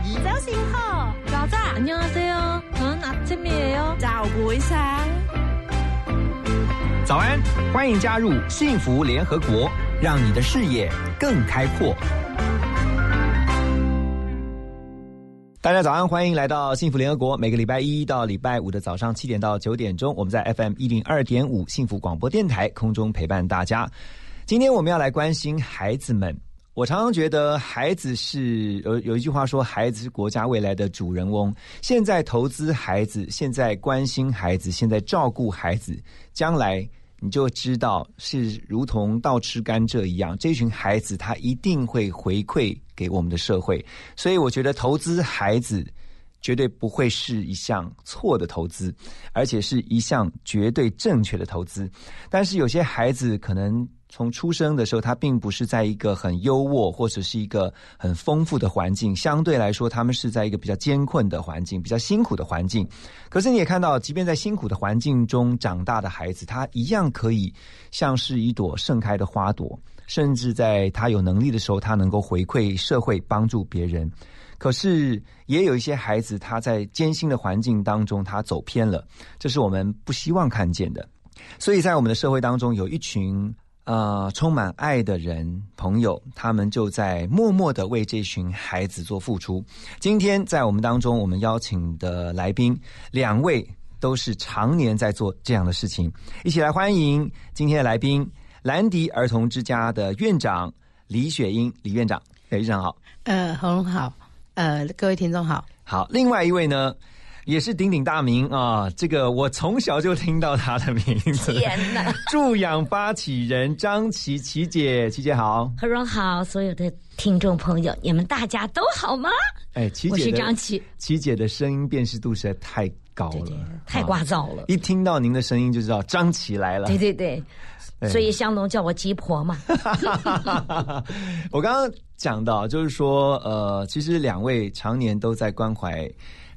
吗？ Selamat pagi. 早醒好，早早 안녕하세요. 저는 아침이에요. 早不sáng。早安，欢迎加入幸福联合国，让你的视野更开阔。大家早安，欢迎来到幸福联合国。每个礼拜一到礼拜五的早上七点到九点钟，我们在 FM 一零二点五幸福广播电台空中陪伴大家。今天我们要来关心孩子们。 我常常觉得孩子是有有一句话说，孩子是国家未来的主人翁。现在投资孩子，现在关心孩子，现在照顾孩子，将来你就知道是如同倒吃甘蔗一样，这群孩子他一定会回馈给我们的社会。所以我觉得投资孩子绝对不会是一项错的投资，而且是一项绝对正确的投资。但是有些孩子可能。从出生的时候，他并不是在一个很优渥或者是一个很丰富的环境，相对来说，他们是在一个比较艰困的环境、比较辛苦的环境。可是你也看到，即便在辛苦的环境中长大的孩子，他一样可以像是一朵盛开的花朵，甚至在他有能力的时候，他能够回馈社会、帮助别人。可是也有一些孩子，他在艰辛的环境当中，他走偏了，这是我们不希望看见的。所以在我们的社会当中，有一群。呃，充满爱的人朋友，他们就在默默的为这群孩子做付出。今天在我们当中，我们邀请的来宾两位都是常年在做这样的事情，一起来欢迎今天的来宾——兰迪儿童之家的院长李雪英李院长。哎，院长好。呃，红龙好。呃，各位听众好。好，另外一位呢？也是鼎鼎大名啊！这个我从小就听到他的名字。天哪！助养发起人张琪琪姐，琪姐好，何荣好，所有的听众朋友，你们大家都好吗？哎，琪姐，我是张琪。琪姐的声音辨识度实在太高了，对对太聒噪了、啊。一听到您的声音就知道张琪来了。对对对，哎、所以香农叫我鸡婆嘛。我刚刚讲到，就是说，呃，其实两位常年都在关怀。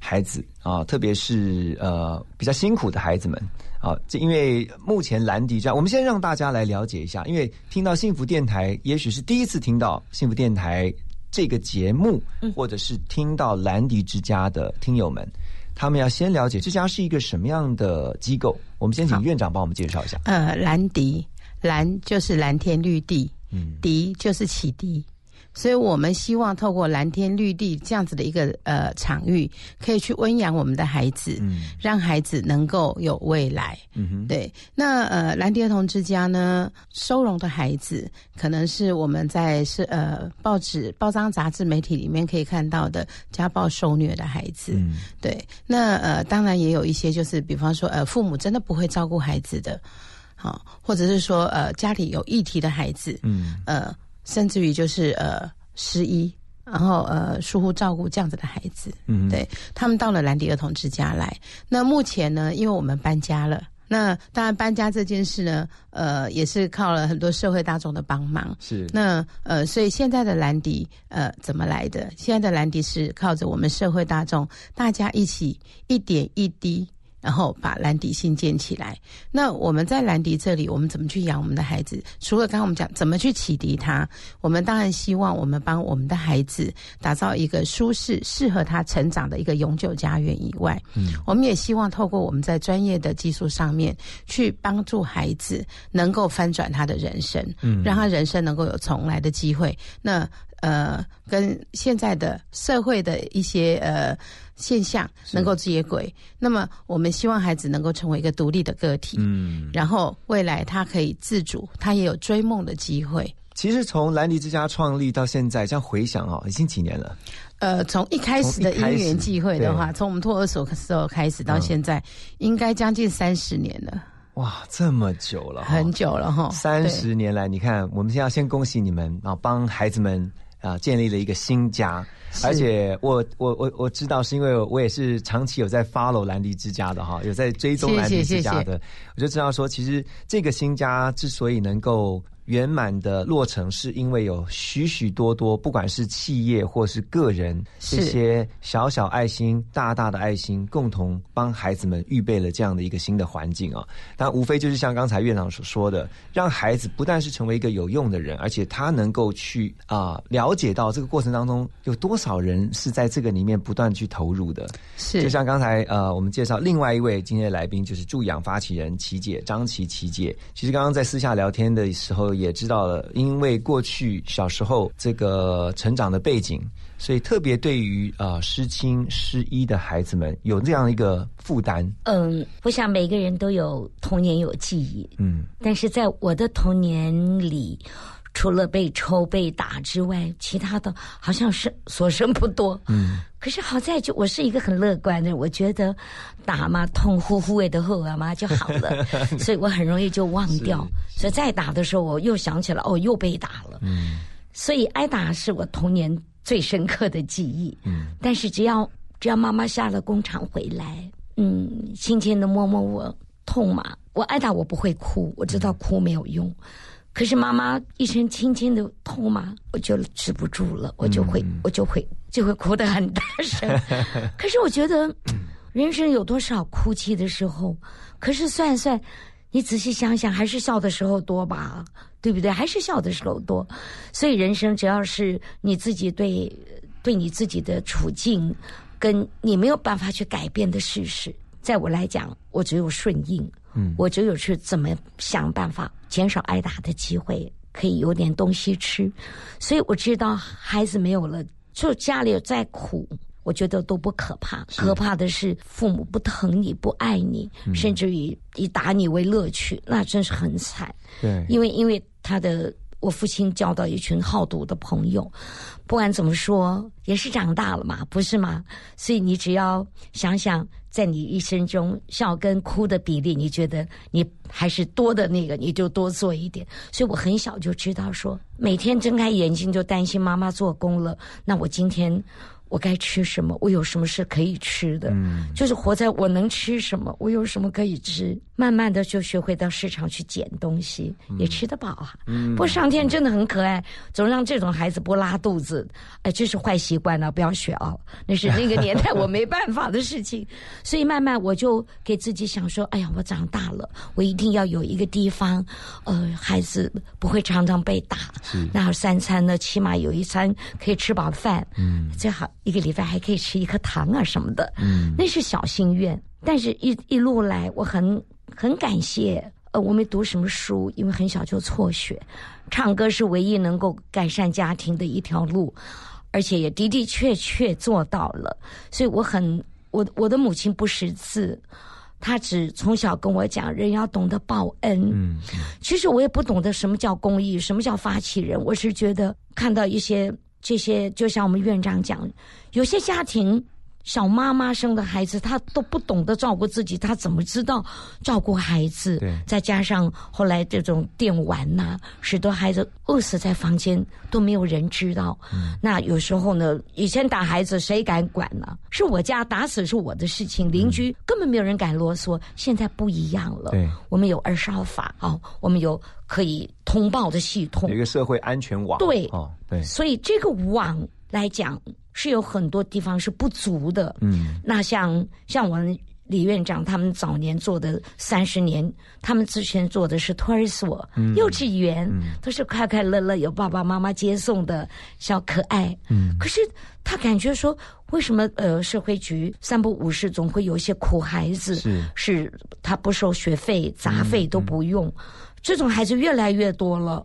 孩子啊，特别是呃比较辛苦的孩子们啊，这因为目前兰迪这样，我们先让大家来了解一下，因为听到幸福电台，也许是第一次听到幸福电台这个节目，或者是听到兰迪之家的听友们，他们要先了解这家是一个什么样的机构。我们先请院长帮我们介绍一下。呃，兰迪，兰就是蓝天绿地，嗯，迪就是启迪。所以我们希望透过蓝天绿地这样子的一个呃场域，可以去温养我们的孩子，嗯，让孩子能够有未来。嗯哼，对。那呃蓝迪儿童之家呢，收容的孩子可能是我们在是呃报纸、报章、杂志、媒体里面可以看到的家暴受虐的孩子。嗯，对。那呃当然也有一些就是比方说呃父母真的不会照顾孩子的，好，或者是说呃家里有议题的孩子，嗯，呃。甚至于就是呃失忆，然后呃疏忽照顾这样子的孩子，嗯，对他们到了兰迪儿童之家来。那目前呢，因为我们搬家了，那当然搬家这件事呢，呃，也是靠了很多社会大众的帮忙。是那呃，所以现在的兰迪呃怎么来的？现在的兰迪是靠着我们社会大众大家一起一点一滴。然后把兰迪新建起来。那我们在兰迪这里，我们怎么去养我们的孩子？除了刚刚我们讲怎么去启迪他，我们当然希望我们帮我们的孩子打造一个舒适、适合他成长的一个永久家园以外，嗯，我们也希望透过我们在专业的技术上面去帮助孩子能够翻转他的人生，嗯，让他人生能够有重来的机会。那呃，跟现在的社会的一些呃。现象能够接轨，那么我们希望孩子能够成为一个独立的个体，嗯，然后未来他可以自主，他也有追梦的机会。其实从兰迪之家创立到现在，这样回想哦，已经几年了。呃，从一开始的因缘际会的话，从我们托儿所时候开始到现在，应该将近三十年了。哇，这么久了，很久了哈！三十年来，你看，我们现在先恭喜你们啊，帮孩子们啊建立了一个新家。而且我我我我知道，是因为我也是长期有在 follow 兰迪之家的哈，有在追踪兰迪之家的，我就知道说，其实这个新家之所以能够圆满的落成，是因为有许许多多，不管是企业或是个人，这些小小爱心、大大的爱心，共同帮孩子们预备了这样的一个新的环境啊。但无非就是像刚才院长所说的，让孩子不但是成为一个有用的人，而且他能够去啊、了解到这个过程当中有多少人是在这个里面不断去投入的。是就像刚才呃，我们介绍另外一位今天的来宾，就是助养发起人琪姐张琪琪姐。其实刚刚在私下聊天的时候也知道了，因为过去小时候这个成长的背景，所以特别对于呃失亲失依的孩子们有这样一个负担。嗯，我想每个人都有童年有记忆，嗯但是在我的童年里，除了被抽被打之外，其他的好像是所剩不多。嗯，可是好在就我是一个很乐观的人，我觉得打嘛痛呼呼的后啊嘛就好了，所以我很容易就忘掉。所以再打的时候，我又想起来，哦，又被打了。嗯所以挨打是我童年最深刻的记忆。嗯但是只要只要妈妈下了工厂回来，嗯，轻轻的摸摸我，痛嘛？我挨打我不会哭，我知道哭没有用。可是妈妈一声轻轻的痛嘛，我就止不住了，我就会、我就会就会哭得很大声。可是我觉得人生有多少哭泣的时候？可是算算，你仔细想想，还是笑的时候多吧，对不对？还是笑的时候多。所以人生只要是你自己对对你自己的处境，跟你没有办法去改变的事实，在我来讲，我只有顺应。嗯我只有去怎么想办法减少挨打的机会，可以有点东西吃。所以我知道孩子没有了，就家里再苦，我觉得都不可怕。可怕的是父母不疼你、不爱你，甚至于以打你为乐趣，那真是很惨。对，因为因为他的我父亲交到一群好赌的朋友，不管怎么说也是长大了嘛，不是吗？所以你只要想想，在你一生中笑跟哭的比例，你觉得你还是多的那个，你就多做一点。所以我很小就知道说，每天睁开眼睛就担心妈妈做工了，那我今天。我该吃什么？我有什么是可以吃的？嗯就是活在我能吃什么，我有什么可以吃。慢慢的就学会到市场去捡东西，也吃得饱啊。嗯。不过上天真的很可爱，总让这种孩子不拉肚子，哎，这是坏习惯了，不要学啊。那是那个年代我没办法的事情，所以慢慢我就给自己想说，哎呀，我长大了，我一定要有一个地方，呃，孩子不会常常被打，那三餐呢，起码有一餐可以吃饱饭，嗯。最好一个礼拜还可以吃一颗糖啊什么的，嗯。那是小心愿。但是一一路来，我很很感谢。呃，我没读什么书，因为很小就辍学。唱歌是唯一能够改善家庭的一条路，而且也的的确确做到了。所以我很，我我的母亲不识字，她只从小跟我讲，人要懂得报恩。嗯其实我也不懂得什么叫公益，什么叫发起人。我是觉得看到一些这些，就像我们院长讲，有些家庭小妈妈生的孩子，她都不懂得照顾自己，她怎么知道照顾孩子？对再加上后来这种电玩呐、使得孩子饿死在房间，都没有人知道。嗯那有时候呢，以前打孩子谁敢管呢、是我家打死是我的事情，邻居根本没有人敢啰嗦。现在不一样了，对我们有二十号法哦，我们有可以通报的系统有一，个社会安全网。对哦，对，所以这个网来讲是有很多地方是不足的。嗯那像像我们李院长他们早年做的三十年，他们之前做的是托儿所、幼稚园，都是快快乐乐有爸爸妈妈接送的小可爱。嗯可是他感觉说，为什么呃社会局三不五时总会有一些苦孩子，是是他不收学费、杂费都不用，这种孩子越来越多了。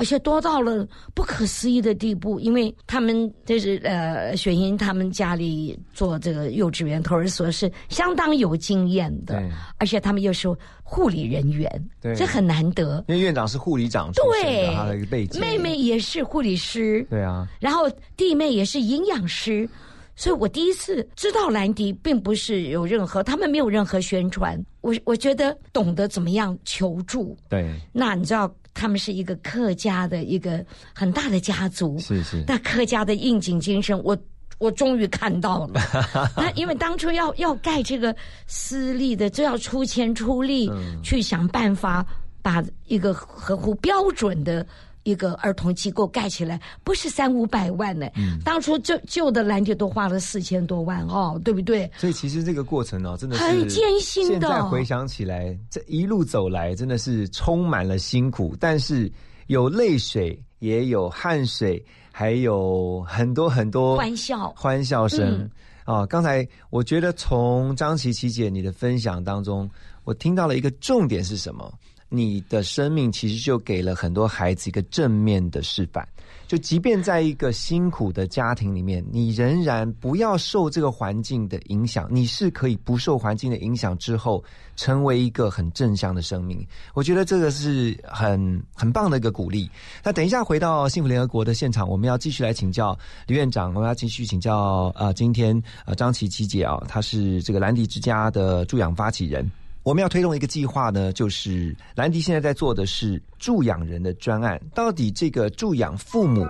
而且多到了不可思议的地步，因为他们就是呃，雪英他们家里做这个幼稚园托儿所是相当有经验的，而且他们又是护理人员，对这很难得。因为院长是护理长出身对的，他的一个背景。妹妹也是护理师，对啊，然后弟妹也是营养师，所以我第一次知道兰迪，并不是有任何他们没有任何宣传，我我觉得懂得怎么样求助。对，那你知道，他们是一个客家的一个很大的家族，是是，那客家的应景精神，我我终于看到了。那因为当初要要盖这个私立的，就要出钱出力、嗯。去想办法把一个合乎标准的一个儿童机构盖起来，不是三五百万呢。当初旧旧的蓝铁都花了四千多万哦，对不对？所以其实这个过程哦、真的是很艰辛的现在回想起来，这一路走来真的是充满了辛苦，但是有泪水，也有汗水，还有很多很多欢笑欢笑声。嗯啊，刚才我觉得从张琪琪姐你的分享当中，我听到了一个重点是什么？你的生命其实就给了很多孩子一个正面的示范。就即便在一个辛苦的家庭里面，你仍然不要受这个环境的影响，你是可以不受环境的影响之后，成为一个很正向的生命。我觉得这个是很很棒的一个鼓励。那等一下回到幸福联合国的现场，我们要继续来请教李院长，我们要继续请教呃，今天呃张琪琪姐啊，她是这个兰迪之家的助养发起人。我们要推动一个计划呢，就是兰迪现在在做的是助养人的专案。到底这个助养父母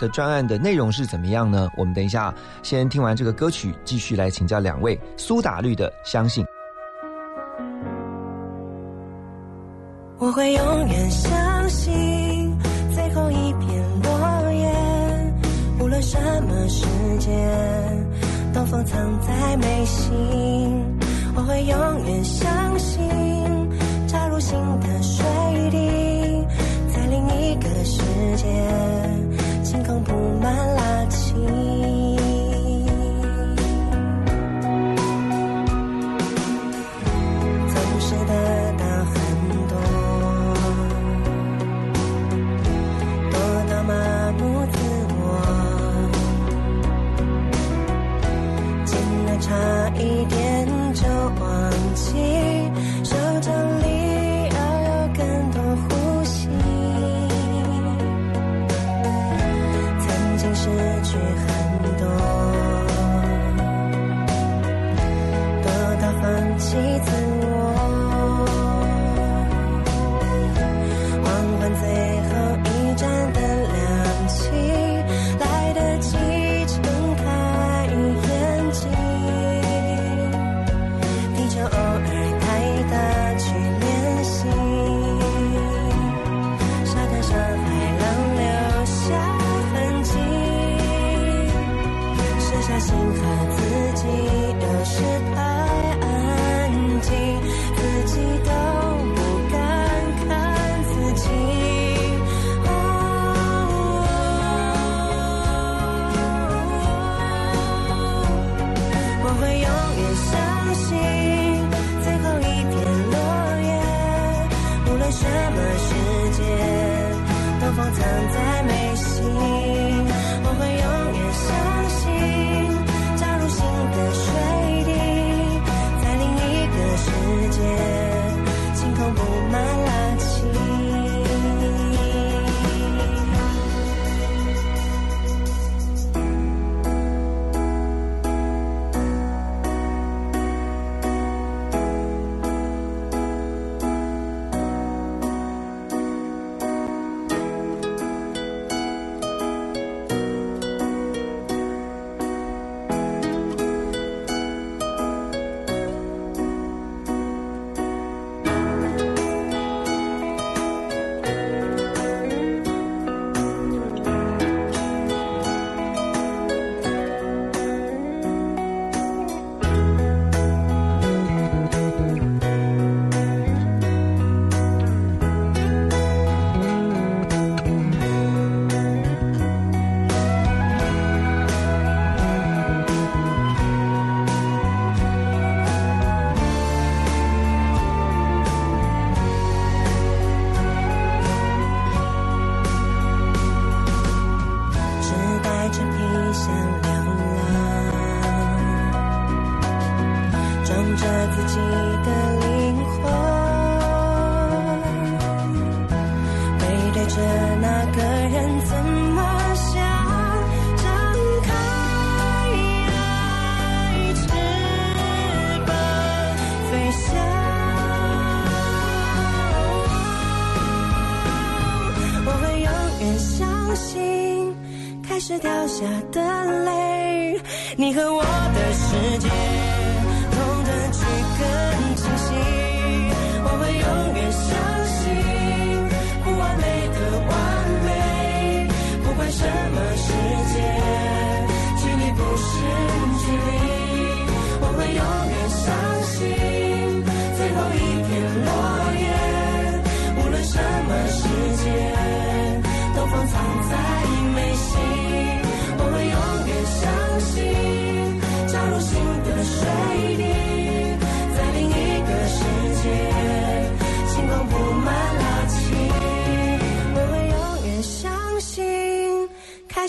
的专案的内容是怎么样呢？我们等一下先听完这个歌曲，继续来请教两位苏打绿的《相信》。我会永远相信最后一片落叶，无论什么时间，都封藏在眉心。会永远相信，扎入新的水滴，在另一个世界，晴空布满拉青。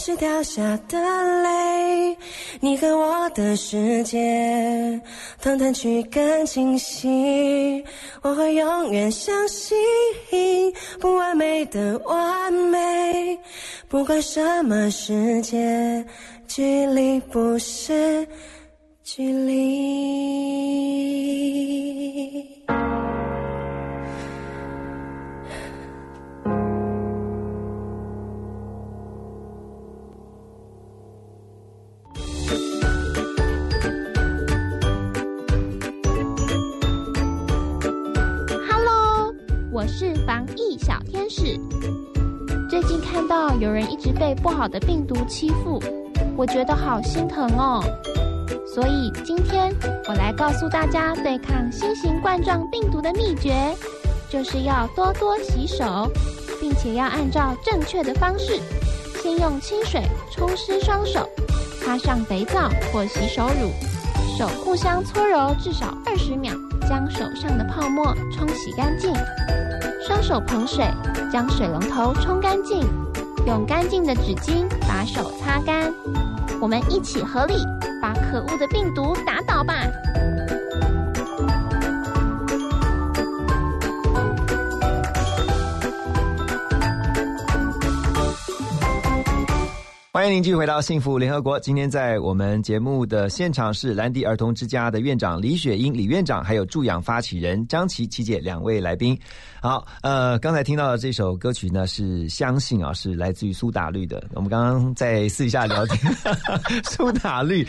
是掉下的泪，你和我的世界，团团曲更清晰。我会永远相信不完美的完美，不管什么世界，距离不是距离。我是防疫小天使。最近看到有人一直被不好的病毒欺负，我觉得好心疼哦。所以今天我来告诉大家对抗新型冠状病毒的秘诀，就是要多多洗手，并且要按照正确的方式，先用清水冲湿双手，擦上肥皂或洗手乳，手互相搓揉至少二十秒，将手上的泡沫冲洗干净。双手捧水，将水龙头冲干净，用干净的纸巾把手擦干。我们一起合力把可恶的病毒打倒吧！欢迎您继续回到幸福联合国。今天在我们节目的现场是兰迪儿童之家的院长李雪英李院长，还有助养发起人张琪琪姐两位来宾。好，呃，刚才听到的这首歌曲呢是《相信》啊，是来自于苏打绿的。我们刚刚在私底下聊天，苏打绿，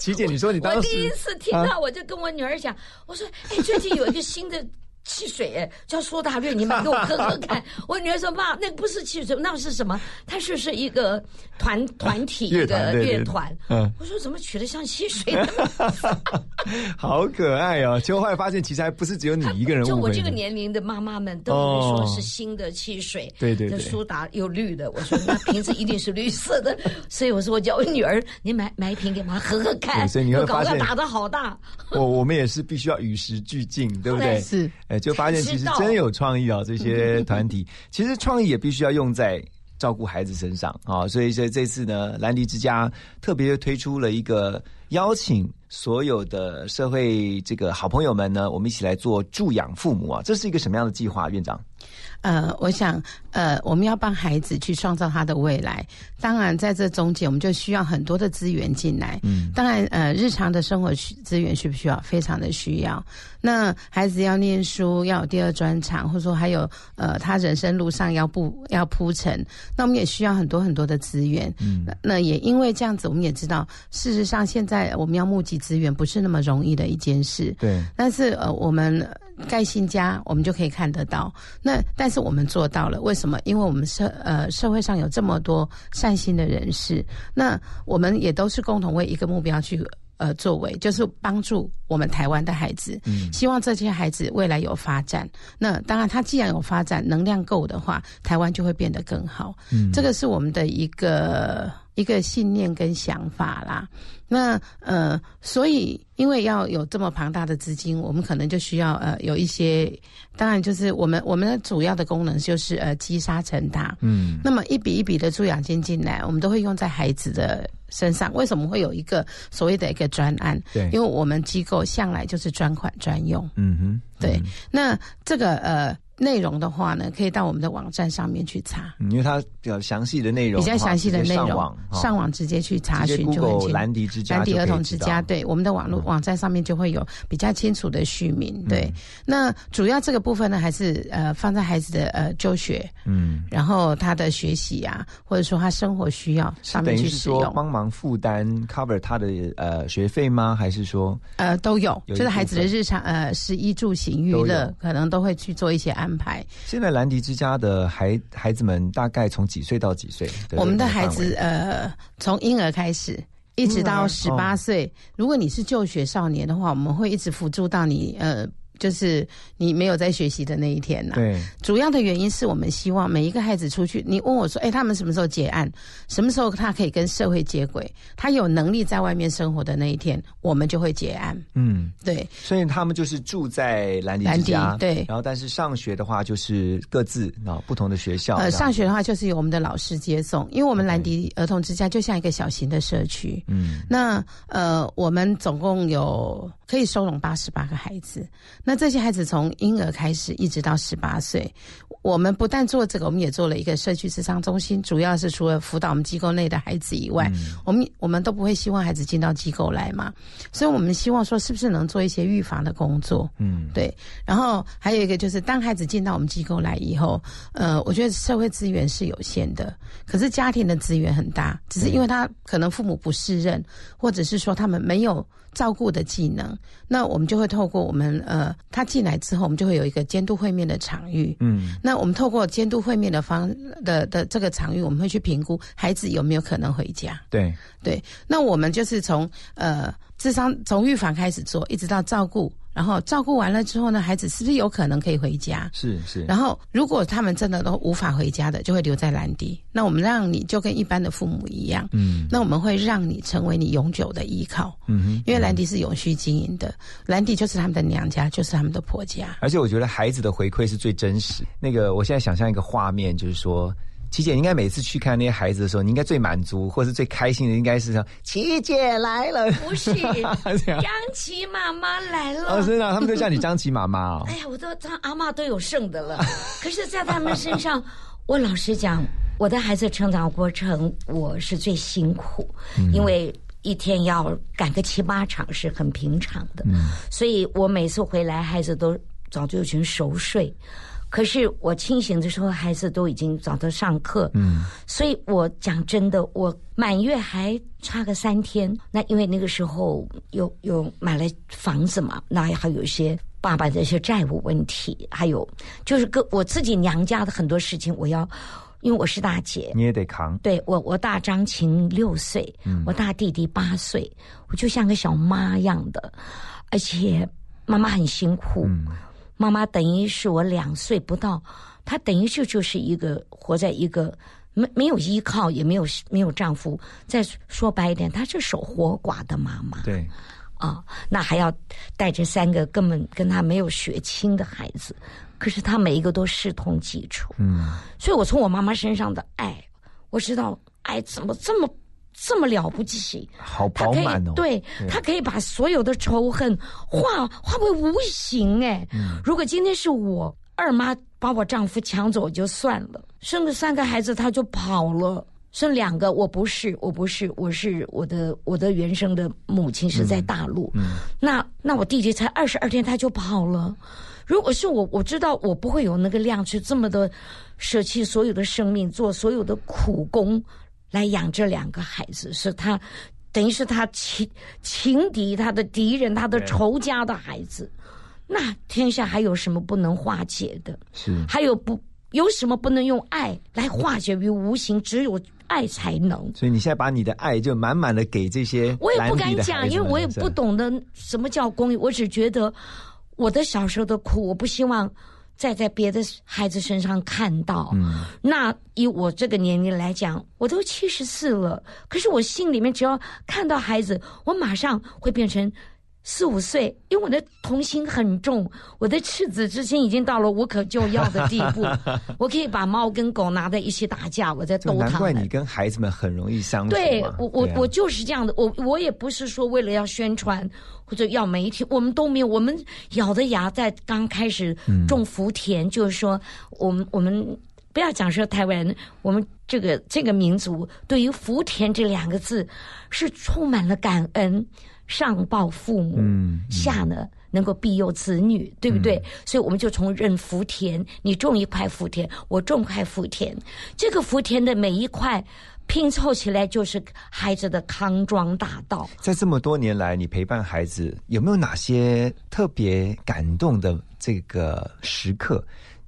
琪姐，你说你当时我第一次听到，我就跟我女儿讲，我说：“哎，最近有一个新的。”汽水哎，叫苏打绿，你买给我喝喝看。我女儿说：“妈，那个不是汽水，那是什么？它是是一个团团体的乐团。”嗯我说：“怎么取得像汽水呢？好可爱哦！结果后来发现，其实还不是只有你一个人会。就我这个年龄的妈妈们都以为说是新的汽水，对对对苏打有绿的。我说那瓶子一定是绿色的，所以我说我叫我女儿，你买买一瓶给妈喝喝看。所以你会发现打的好大，我我们也是必须要与时俱进，对不对？是，哎，就发现其实真有创意啊！这些团体其实创意也必须要用在照顾孩子身上啊。所以这这次呢，兰迪之家特别推出了一个邀请所有的社会这个好朋友们呢，我们一起来做助养父母啊。这是一个什么样的计划，院长？呃，我想，呃，我们要帮孩子去创造他的未来。当然，在这中间，我们就需要很多的资源进来。嗯，当然，呃，日常的生活需资源需不需要？非常的需要。那孩子要念书，要有第二专长，或者说还有呃，他人生路上要布要铺陈，那我们也需要很多很多的资源。嗯那那也因为这样子，我们也知道，事实上现在我们要募集资源不是那么容易的一件事。对，但是呃，我们盖新家，我们就可以看得到。那但是我们做到了，为什么？因为我们社呃社会上有这么多善心的人士，那我们也都是共同为一个目标去呃作为，就是帮助我们台湾的孩子。嗯希望这些孩子未来有发展。那当然，他既然有发展，能量够的话，台湾就会变得更好。嗯这个是我们的一个一个信念跟想法啦。那呃，所以因为要有这么庞大的资金，我们可能就需要呃有一些，当然就是我们我们的主要的功能就是呃积沙成塔。嗯那么一笔一笔的助养金进来，我们都会用在孩子的身上。为什么会有一个所谓的一个专案？对因为我们机构向来就是专款专用。嗯哼，对，那这个呃内容的话呢，可以到我们的网站上面去查，嗯因为它比较详细的内容，比较详细的内容上网，哈上网直接去查询就很清楚。兰迪之家兰迪儿童之家，对我们的网络、嗯。网站上面就会有比较清楚的序名。对，嗯。那主要这个部分呢，还是呃放在孩子的呃就学，嗯。然后他的学习啊，或者说他生活需要上面去使用，帮忙负担 cover 他的呃学费吗？还是说？呃，都有，有就是孩子的日常呃食衣住行娱乐，可能都会去做一些安排。现在兰迪之家的孩孩子们大概从几岁到几岁？我们的孩子呃，从婴儿开始。一直到十哦八岁，如果你是就学少年的话，我们会一直辅助到你呃，就是你没有在学习的那一天呐、对，主要的原因是我们希望每一个孩子出去，你问我说，哎，他们什么时候结案？什么时候他可以跟社会接轨？他有能力在外面生活的那一天，我们就会结案。嗯，对，所以他们就是住在兰迪兰迪之家，对然后但是上学的话就是各自啊不同的学校，呃，上学的话就是由我们的老师接送，因为我们兰迪儿童之家就像一个小型的社区。嗯那呃，我们总共有可以收容八十八个孩子。那这些孩子从婴儿开始一直到十八岁，我们不但做这个，我们也做了一个社区智商中心，主要是除了辅导我们机构内的孩子以外，嗯我们我们都不会希望孩子进到机构来嘛，所以我们希望说是不是能做一些预防的工作。嗯，对，然后还有一个就是，当孩子进到我们机构来以后，呃，我觉得社会资源是有限的，可是家庭的资源很大，只是因为他可能父母不适任，或者是说他们没有照顾的技能，那我们就会透过我们呃，他进来之后，我们就会有一个监督会面的场域，嗯。那我们透过监督会面的方的的这个场域，我们会去评估孩子有没有可能回家。对，对，那我们就是从呃智商从预防开始做，一直到照顾，然后照顾完了之后呢，孩子是不是有可能可以回家？是是，然后，如果他们真的都无法回家的，就会留在兰迪。那我们让你就跟一般的父母一样，嗯那我们会让你成为你永久的依靠，嗯哼，因为兰迪是永续经营的，兰迪就是他们的娘家，就是他们的婆家。而且我觉得孩子的回馈是最真实。那个，我现在想象一个画面，就是说。琪姐，你应该每次去看那些孩子的时候，你应该最满足或是最开心的，应该是说琪姐来了。不是 张琪妈妈来了。哦，真的啊，他们都叫你张琪妈妈哦。哎呀，我都当阿妈都有剩的了。可是，在他们身上，我老实讲，我的孩子成长过程，我是最辛苦，因为一天要赶个七八场是很平常的。所以我每次回来，孩子都早就已经熟睡。可是我清醒的时候，孩子都已经早都上课。嗯，所以我讲真的，我满月还差个三天。那因为那个时候有有买了房子嘛，那还有一些爸爸的一些债务问题，还有就是跟我自己娘家的很多事情，我要，因为我是大姐，你也得扛。对我，我大张琴六岁，我大弟弟八岁，我就像个小妈一样的，而且妈妈很辛苦，妈妈等于是我两岁不到，她等于就就是一个活在一个没没有依靠，也没有没有丈夫，再说白一点，她是守活寡的妈妈。对，啊，那还要带着三个根本跟他没有血亲的孩子，可是他每一个都视同己出。嗯，所以我从我妈妈身上的爱，我知道爱怎么这么这么了不起。好饱满哦。对他可以把所有的仇恨化化为无形哎。嗯如果今天是我二妈把我丈夫抢走就算了，生了三个孩子他就跑了。生两个，我不是，我不是，我是我的我的原生的母亲是在大陆，那那我弟弟才二十二天他就跑了。如果是我，我知道我不会有那个量去这么的舍弃所有的生命，做所有的苦工来养这两个孩子，是他等于是他情情敌、他的敌人、他的仇家的孩子。那天下还有什么不能化解的？是还有不有什么不能用爱来化解于无形？只有爱才能。所以你现在把你的爱就满满的给这些我也不敢讲，因为我也不懂得什么叫公益，我只觉得我的小时候的苦，我不希望再在别的孩子身上看到。嗯，那以我这个年龄来讲，我都七十四了，可是我心里面只要看到孩子，我马上会变成。四五岁，因为我的童心很重，我的赤子之心已经到了无可救药的地步。我可以把猫跟狗拿在一起打架，我在逗它们难怪你。跟孩子们很容易相处对我我啊我就是这样的，我我也不是说为了要宣传或者要媒体，我们都没有，我们咬着牙在刚开始嗯种福田，就是说我们我们不要讲说台湾人，我们这个这个民族对于福田这两个字是充满了感恩，上报父母，下呢。能够庇佑子女，对不对？所以我们就从认福田，你种一块福田，我种块福田，这个福田的每一块拼凑起来就是孩子的康庄大道。在这么多年来，你陪伴孩子，有没有哪些特别感动的这个时刻？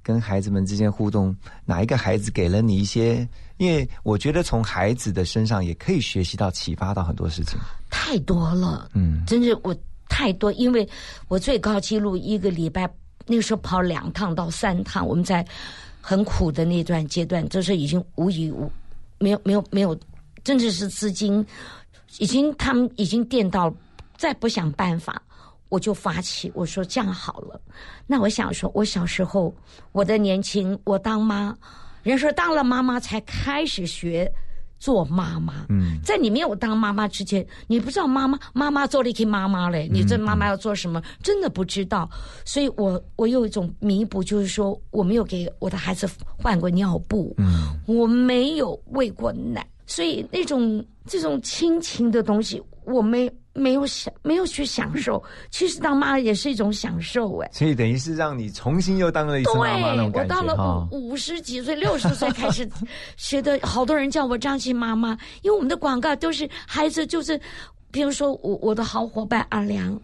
跟孩子们之间互动，哪一个孩子给了你一些？因为我觉得从孩子的身上也可以学习到、启发到很多事情。太多了，嗯真是我太多，因为我最高纪录一个礼拜，那个时候跑两趟到三趟，我们在很苦的那段阶段，就是已经无以无没有没有没有，真的是资金已经他们已经垫到，再不想办法。我就发起，我说这样好了。那我想说，我小时候，我的年轻，我当妈，人说当了妈妈才开始学做妈妈。嗯，在你没有当妈妈之前，你不知道妈妈妈妈做了一个妈妈嘞，你这妈妈要做什么，真的不知道。所以我我有一种弥补，就是说我没有给我的孩子换过尿布，嗯，我没有喂过奶，所以那种这种亲情的东西，我没没有享没有去享受。其实当妈也是一种享受，哎。所以等于是让你重新又当了一次妈妈那种对，我到了。五五十几岁、六十岁开始学的，好多人叫我张琪妈妈，因为我们的广告都是孩子就是。比如说我我的好伙伴阿良，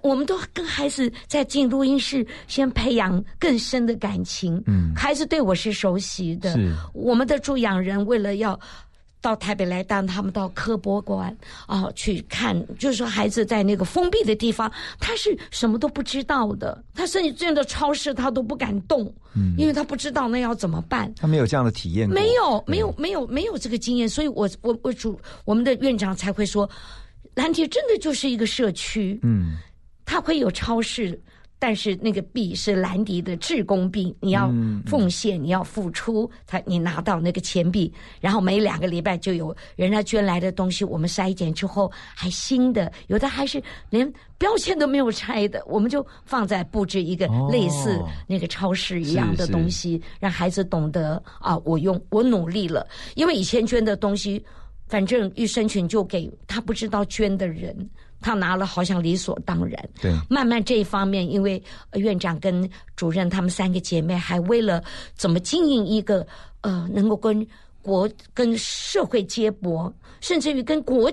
我们都跟孩子在进录音室先培养更深的感情。嗯孩子对我是熟悉的。是我们的助养人为了要到台北来带他们到科博馆啊、去看，就是说孩子在那个封闭的地方，他是什么都不知道的，他甚至进到超市他都不敢动，嗯。因为他不知道那要怎么办。他没有这样的体验过，没有，没有，没有，没有这个经验，所以我我我主我们的院长才会说，兰铁真的就是一个社区，嗯，他会有超市，但是那个币是兰迪的志工币，你要嗯奉献，你要付出，他你拿到那个钱币，然后每两个礼拜就有人家捐来的东西，我们筛检之后还新的，有的还是连标签都没有拆的，我们就放在布置一个哦。类似那个超市一样的东西，让孩子懂得啊，我用我努力了，因为以前捐的东西。反正玉生群就给他不知道捐的人，他拿了好像理所当然。对，慢慢这一方面，因为呃院长跟主任他们三个姐妹还为了怎么经营一个呃能够跟国跟社会接驳，甚至于跟国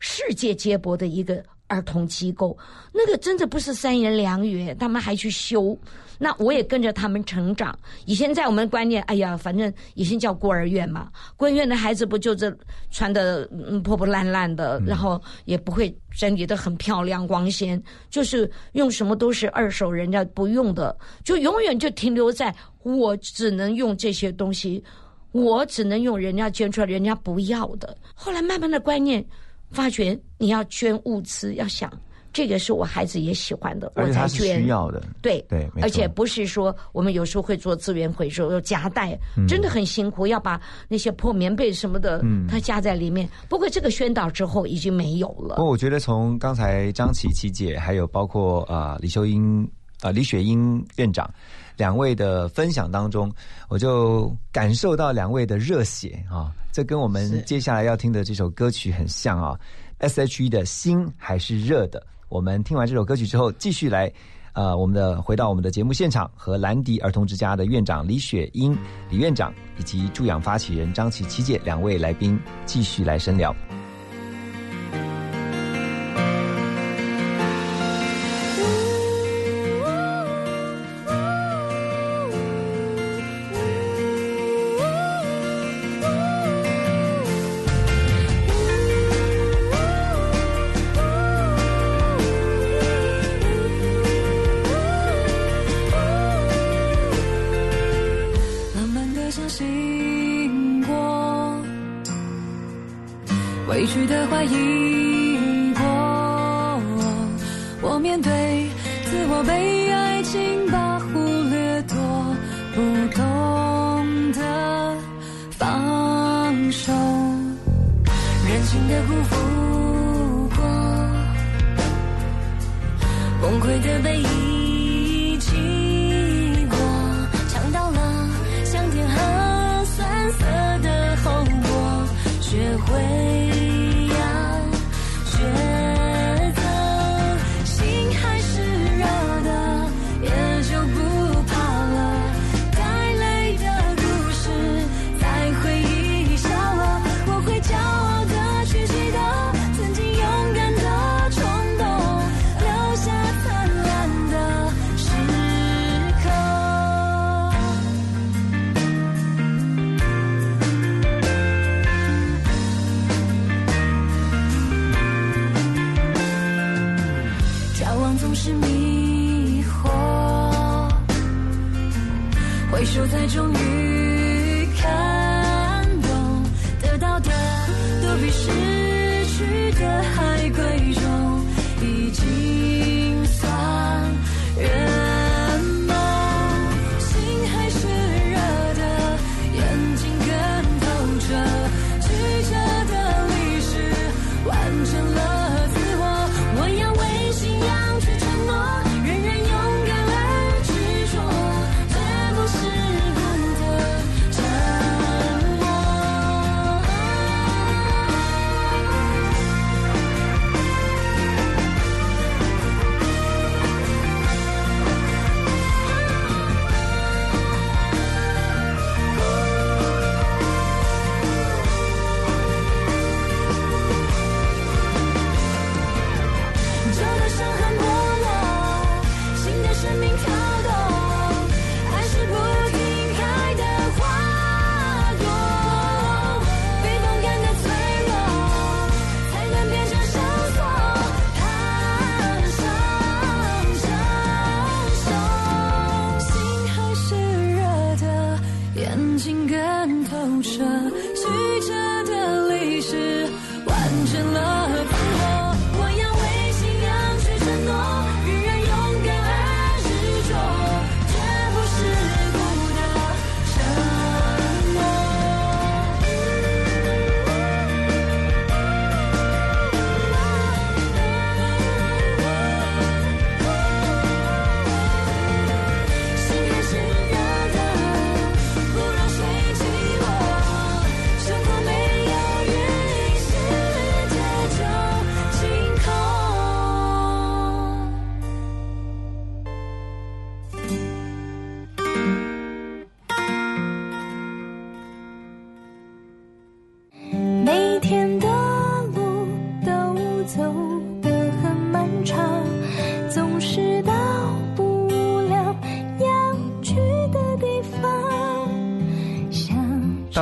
世界接驳的一个儿童机构，那个真的不是三言两语，他们还去修。那我也跟着他们成长。以前在我们观念，哎呀，反正以前叫孤儿院嘛，孤儿院的孩子不就这穿的嗯破破烂烂的，然后也不会整理的很漂亮光鲜，就是用什么都是二手人家不用的，就永远就停留在我只能用这些东西，我只能用人家捐出来人家不要的。后来慢慢的观念发觉，你要捐物资，要想。这个是我孩子也喜欢的，我才。需要的，对对而且不是说我们有时候会做资源回收，要夹带，真的很辛苦，要把那些破棉被什么的，嗯它夹在里面。不过这个宣导之后已经没有了。不过我觉得从刚才张琪琪姐，还有包括啊、呃李秀英啊、呃李雪英院长两位的分享当中，我就感受到两位的热血啊，这跟我们接下来要听的这首歌曲很像啊。S.H.E 的心还是热的。我们听完这首歌曲之后，继续来。呃，我们的回到我们的节目现场，和兰迪儿童之家的院长李雪英李院长以及助养发起人张琪琪姐两位来宾继续来深聊。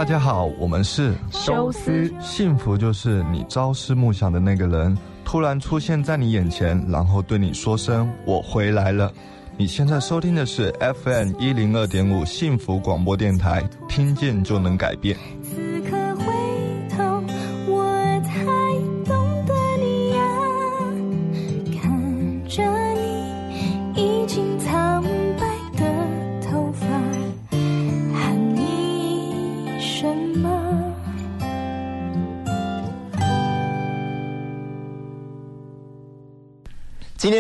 大家好，我们是修斯幸福就是你朝思暮想的那个人突然出现在你眼前，然后对你说声“我回来了”。你现在收听的是 FM 一零二点五幸福广播电台，听见就能改变。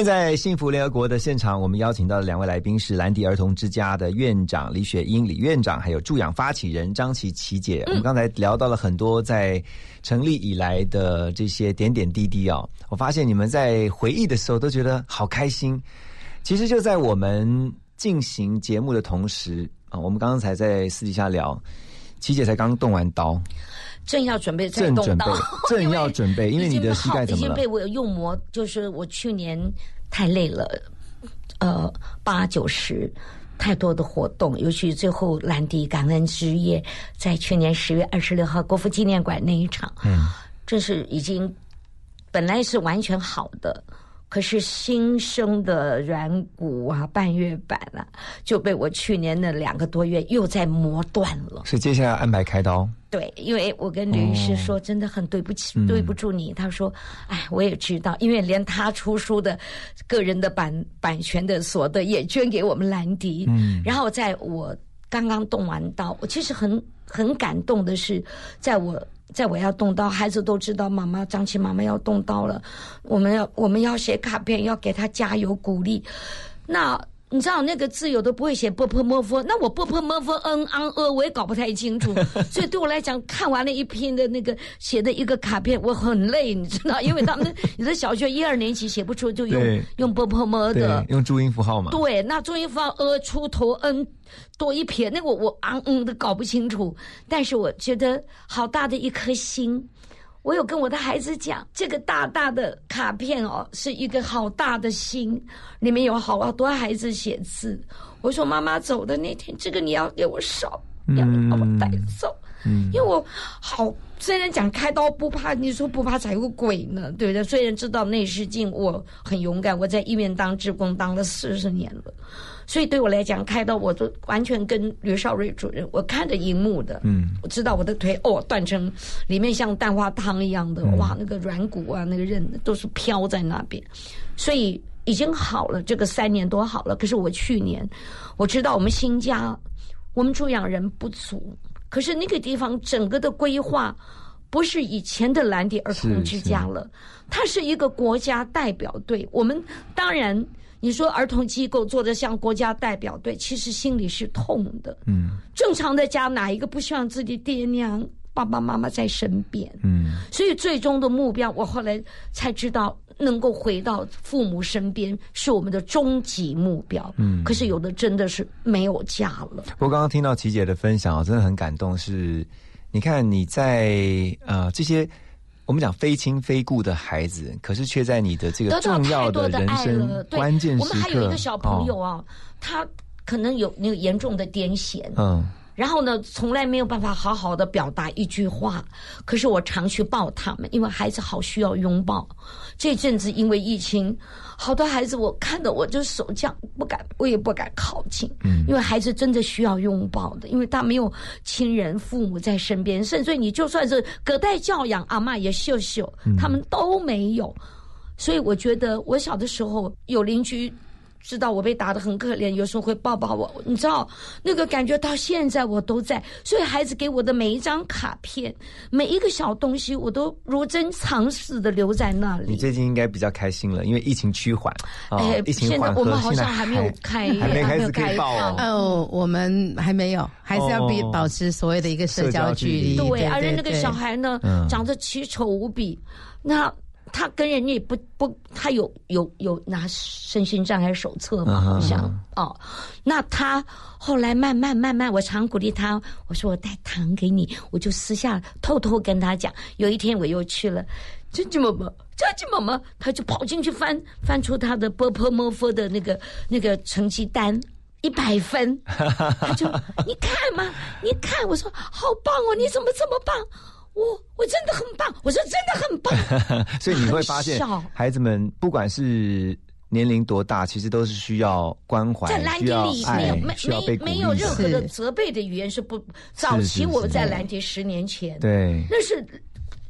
在幸福联合国的现场，我们邀请到的两位来宾是兰迪儿童之家的院长李雪英李院长，还有助养发起人张琪琪姐。我们刚才聊到了很多在成立以来的这些点点滴滴哦，我发现你们在回忆的时候都觉得好开心。其实就在我们进行节目的同时啊，我们刚刚才在私底下聊，琪姐才刚动完刀，正要准备再正准备正要 准备，因为你的膝盖怎么了？已经被我用磨，就是我去年太累了，呃，八九十。太多的活动，尤其最后兰迪感恩之夜，在去年十月二十六号国父纪念馆那一场，嗯，这是已经本来是完全好的，可是新生的软骨啊、半月板啊，就被我去年的两个多月又在磨断了。所以接下来安排开刀。对，因为我跟吕医师说，真的很对不起，嗯对不住你。他说：“哎，我也知道，因为连他出书的个人的版版权的所得也捐给我们兰迪。嗯然后在我刚刚动完刀，我其实很很感动的是，在我在我要动刀，孩子都知道妈妈张琪妈妈要动刀了，我们要我们要写卡片，要给他加油鼓励。那你知道那个字有的不会写波波莫夫，那我波波莫夫嗯昂呃我也搞不太清楚，所以对我来讲，看完了一篇的那个写的一个卡片，我很累，你知道，因为他们你的小学一二年级写不出，就用对用波波莫对的，，用注音符号嘛。对，那注音符号呃出头嗯多一撇，那个我我昂嗯的搞不清楚，但是我觉得好大的一颗心。我有跟我的孩子讲，这个大大的卡片哦，是一个好大的心，里面有好多孩子写字。我说妈妈走的那天，这个你要给我烧，要把我带走。嗯因为我好虽然讲开刀不怕，你说不怕才有鬼呢，对不对？虽然知道内视镜，我很勇敢，我在医院当职工当了四十年了，所以对我来讲，开刀我都完全跟吕少瑞主任，我看着荧幕的，嗯，我知道我的腿哦断成里面像蛋花汤一样的，嗯哇，那个软骨啊，那个韧都是飘在那边，所以已经好了，这个三年多好了。可是我去年我知道我们新家我们助养人不足，可是那个地方整个的规划不是以前的蓝迪儿童之家了，它是一个国家代表队。我们当然。你说儿童机构做的像国家代表队，其实心里是痛的。嗯正常的家哪一个不希望自己爹娘、爸爸妈妈在身边？嗯所以最终的目标，我后来才知道，能够回到父母身边是我们的终极目标。嗯可是有的真的是没有家了。我刚刚听到琪姐的分享啊，真的很感动。是，你看你在呃这些我们讲非亲非故的孩子，可是却在你的这个重要的人生，关键时刻，我们还有一个小朋友哦，啊，他可能有那个严重的癫痫，嗯然后呢，从来没有办法好好的表达一句话。可是我常去抱他们，因为孩子好需要拥抱。这阵子因为疫情，好多孩子我看到我就手僵不敢，我也不敢靠近，嗯因为孩子真的需要拥抱的，因为他没有亲人、父母在身边，甚至你就算是隔代教养，阿妈也秀秀，他们都没有。所以我觉得，我小的时候有邻居知道我被打得很可怜，有时候会抱抱我，你知道那个感觉到现在我都在。所以孩子给我的每一张卡片，每一个小东西，我都如珍藏似的留在那里。你最近应该比较开心了，因为疫情趋缓啊，哎疫情现在缓和，我们好像还没有开还没有开放哦，我们还没有，还是要比哦保持所谓的一个社交距离。对，而且那个小孩呢，嗯长得奇丑无比，那。他跟人家也不不，他有有有拿身心障碍手册嘛，好像嗯哦。那他后来慢慢慢慢，我常鼓励他，我说我带糖给你，我就私下偷偷跟他讲。有一天我又去了，珍珍妈妈，珍珍妈妈，他就跑进去翻翻出他的波波摩佛的那个那个成绩单。一百分，他就你看嘛，你看，我说好棒哦，你怎么这么棒？我我真的很棒，我说真的很棒。所以你会发现孩子们不管是年龄多大，其实都是需要关怀在，蓝需要迪里没有没，没没有。任何的责备的语言是不。早期我在蓝迪十年前，对，那是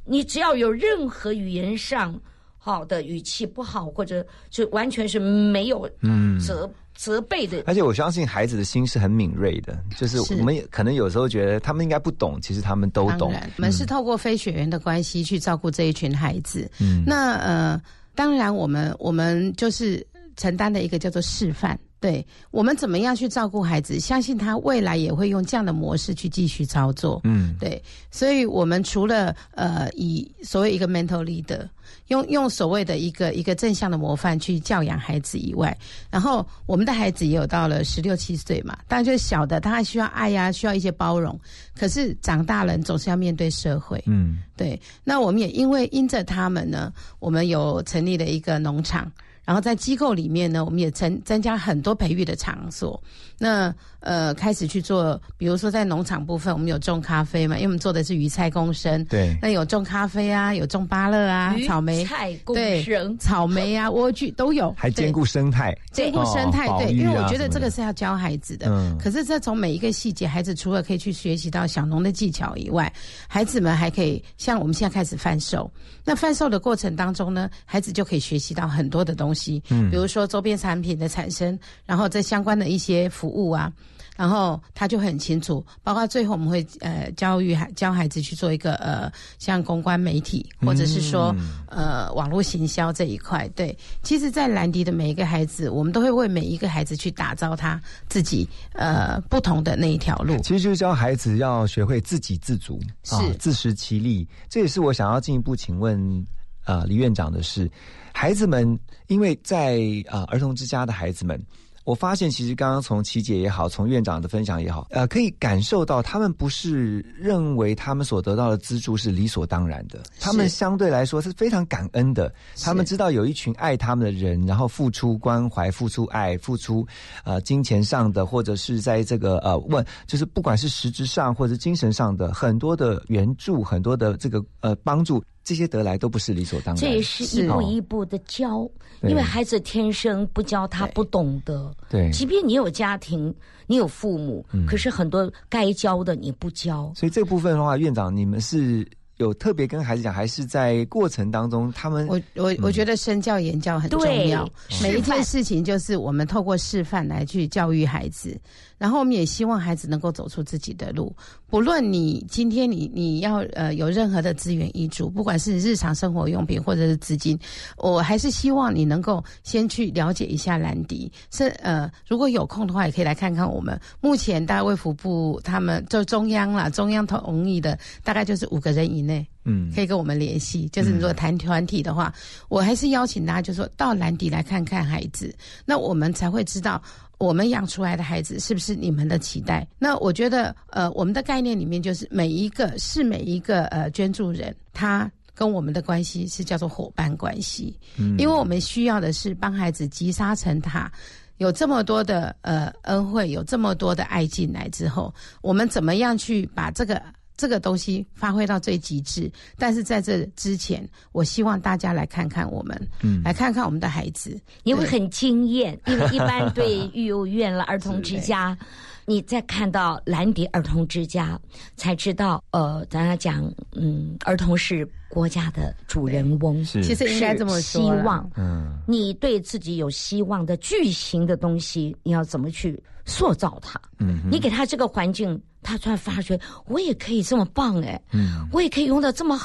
你只要有任何语言上好的语气不好，或者就完全是没有嗯责责备的。而且我相信孩子的心是很敏锐的，就是是我们也可能有时候觉得他们应该不懂，其实他们都懂。我们是透过非血缘的关系去照顾这一群孩子。嗯那呃，当然我们我们就是承担的一个叫做示范。对我们怎么样去照顾孩子，相信他未来也会用这样的模式去继续操作。嗯，对，所以我们除了呃以所谓一个 mental leader，用用所谓的一个一个正向的模范去教养孩子以外，然后我们的孩子也有到了十六七岁嘛，当然就是小的，他还需要爱呀、需要一些包容。可是长大人总是要面对社会，嗯对。那我们也因为因着他们呢，我们有成立了一个农场。然后在机构里面呢，我们也增增加很多培育的场所。那呃，开始去做，比如说在农场部分，我们有种咖啡嘛，因为我们做的是鱼菜共生。对，那有种咖啡啊，有种芭乐啊，草莓，菜共对生，草莓啊，莴苣都有，还兼顾生态，兼顾生态，对，因为我觉得这个是要教孩子的。嗯。可是这从每一个细节，孩子除了可以去学习到小农的技巧以外，孩子们还可以像我们现在开始贩售。那贩售的过程当中呢，孩子就可以学习到很多的东西，嗯。比如说周边产品的产生，然后这相关的一些服务啊。然后他就很清楚，包括最后我们会呃教育孩教孩子去做一个呃像公关媒体，或者是说、呃网络行销这一块。对，其实，在兰迪的每一个孩子，我们都会为每一个孩子去打造他自己呃不同的那一条路。其实就是教孩子要学会自给自足，啊是自食其力。这也是我想要进一步请问呃李院长的是，孩子们因为在啊、呃儿童之家的孩子们。我发现其实刚刚从琪姐也好，从院长的分享也好，呃，可以感受到他们不是认为他们所得到的资助是理所当然的，他们相对来说是非常感恩的。他们知道有一群爱他们的人，然后付出关怀、付出爱、付出呃金钱上的，或者是在这个呃问，就是不管是实质上或者精神上的很多的援助，很多的这个呃帮助。这些得来都不是理所当然，这也是一步一步的教，因为孩子天生不教他不懂得。对，即便你有家庭，你有父母，可是很多该教的你不教。所以这部分的话，院长，你们是。有特别跟孩子讲，还是在过程当中，他们我我我觉得身教言教很重要。每一件事情就是我们透过示范来去教育孩子，然后我们也希望孩子能够走出自己的路。不论你今天你你要呃有任何的资源遗嘱，不管是日常生活用品或者是资金，我还是希望你能够先去了解一下兰迪。是呃，如果有空的话，也可以来看看我们目前大卫福部他们就中央啦，中央同意的大概就是五个人以内。内，嗯，可以跟我们联系。就是如果谈团体的话，我还是邀请大家，就说到兰迪来看看孩子，那我们才会知道我们养出来的孩子是不是你们的期待。那我觉得，呃，我们的概念里面就是每一个是每一个呃捐助人，他跟我们的关系是叫做伙伴关系，嗯，因为我们需要的是帮孩子积沙成塔，有这么多的呃恩惠，有这么多的爱进来之后，我们怎么样去把这个。这个东西发挥到最极致，但是在这之前，我希望大家来看看我们，嗯，来看看我们的孩子，你会很惊艳，因为 一般对育幼院了儿童之家，你再看到兰迪儿童之家，才知道，呃，咱要讲，嗯，儿童是国家的主人翁，是，其实应该这么说，希望，嗯，你对自己有希望的巨型的东西，你要怎么去塑造它？嗯，你给他这个环境。他突然发觉，我也可以这么棒哎，嗯，我也可以用到这么